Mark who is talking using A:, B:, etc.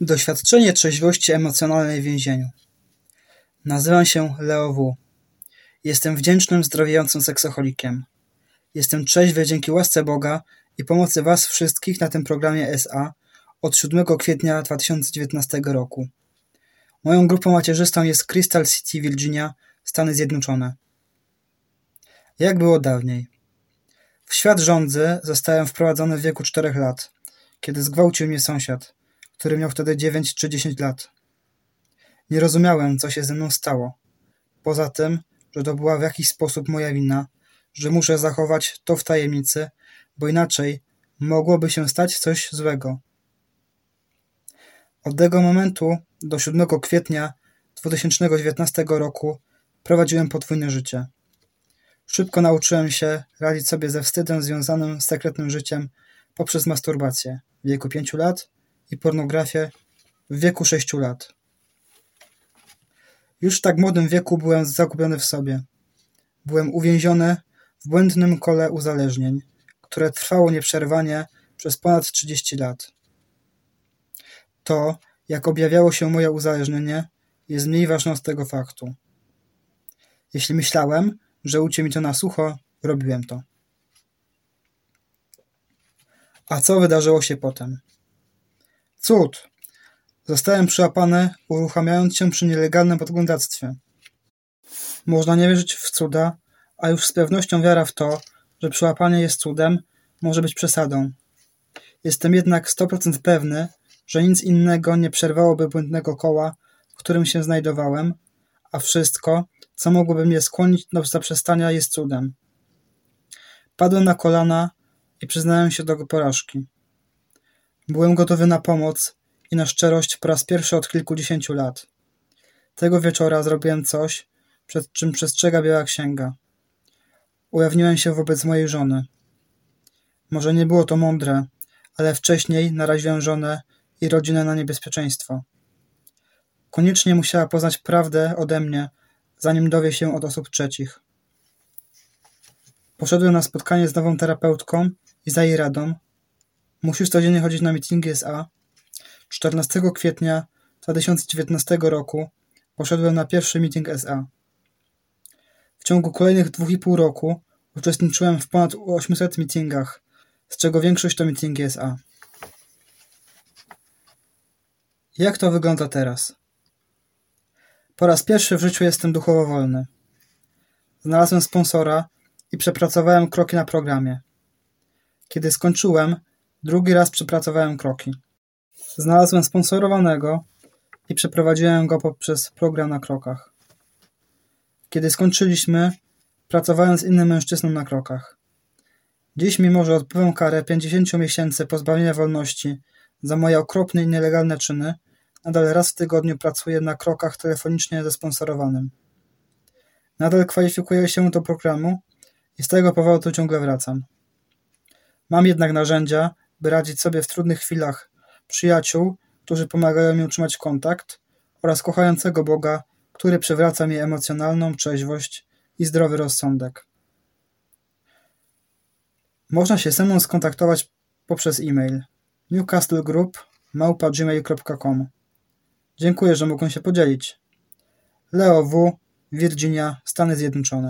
A: Doświadczenie trzeźwości emocjonalnej w więzieniu. Nazywam się Leo W. Jestem wdzięcznym, zdrowiejącym seksoholikiem. Jestem trzeźwy dzięki łasce Boga i pomocy Was wszystkich na tym programie SA od 7 kwietnia 2019 roku. Moją grupą macierzystą jest Crystal City, Virginia, Stany Zjednoczone. Jak było dawniej? W świat rządzy zostałem wprowadzony w wieku 4 lat, kiedy zgwałcił mnie sąsiad który miał wtedy dziewięć czy dziesięć lat. Nie rozumiałem, co się ze mną stało. Poza tym, że to była w jakiś sposób moja wina, że muszę zachować to w tajemnicy, bo inaczej mogłoby się stać coś złego. Od tego momentu do 7 kwietnia 2019 roku prowadziłem podwójne życie. Szybko nauczyłem się radzić sobie ze wstydem związanym z sekretnym życiem poprzez masturbację w wieku 5 lat i pornografię w wieku sześciu lat. Już w tak młodym wieku byłem zagubiony w sobie. Byłem uwięziony w błędnym kole uzależnień, które trwało nieprzerwanie przez ponad 30 lat. To, jak objawiało się moje uzależnienie, jest mniej ważne od tego faktu. Jeśli myślałem, że ucie mi to na sucho, robiłem to. A co wydarzyło się potem? Cud! Zostałem przyłapany, uruchamiając się przy nielegalnym podglądactwie. Można nie wierzyć w cuda, a już z pewnością wiara w to, że przyłapanie jest cudem, może być przesadą. Jestem jednak 100% pewny, że nic innego nie przerwałoby błędnego koła, w którym się znajdowałem, a wszystko, co mogłoby mnie skłonić do zaprzestania, jest cudem. Padłem na kolana i przyznałem się do porażki. Byłem gotowy na pomoc i na szczerość po raz pierwszy od kilkudziesięciu lat. Tego wieczora zrobiłem coś, przed czym przestrzega Biała Księga. Ujawniłem się wobec mojej żony. Może nie było to mądre, ale wcześniej naraziłem żonę i rodzinę na niebezpieczeństwo. Koniecznie musiała poznać prawdę ode mnie, zanim dowie się od osób trzecich. Poszedłem na spotkanie z nową terapeutką i za jej radą Musisz codziennie chodzić na mityngi SA. 14 kwietnia 2019 roku poszedłem na pierwszy meeting SA. W ciągu kolejnych dwóch i pół roku uczestniczyłem w ponad 800 meetingach, z czego większość to meetingi SA. Jak to wygląda teraz? Po raz pierwszy w życiu jestem duchowo wolny. Znalazłem sponsora i przepracowałem kroki na programie. Kiedy skończyłem, Drugi raz przepracowałem kroki. Znalazłem sponsorowanego i przeprowadziłem go poprzez program na krokach. Kiedy skończyliśmy, pracowałem z innym mężczyzną na krokach. Dziś, mimo że odbywam karę 50 miesięcy pozbawienia wolności za moje okropne i nielegalne czyny, nadal raz w tygodniu pracuję na krokach telefonicznie ze sponsorowanym. Nadal kwalifikuję się do programu i z tego powodu ciągle wracam. Mam jednak narzędzia, by radzić sobie w trudnych chwilach, przyjaciół, którzy pomagają mi utrzymać kontakt oraz kochającego Boga, który przywraca mi emocjonalną trzeźwość i zdrowy rozsądek. Można się ze mną skontaktować poprzez e-mail newcastlegroup.gmail.com Dziękuję, że mogłem się podzielić. Leo W. Virginia, Stany Zjednoczone.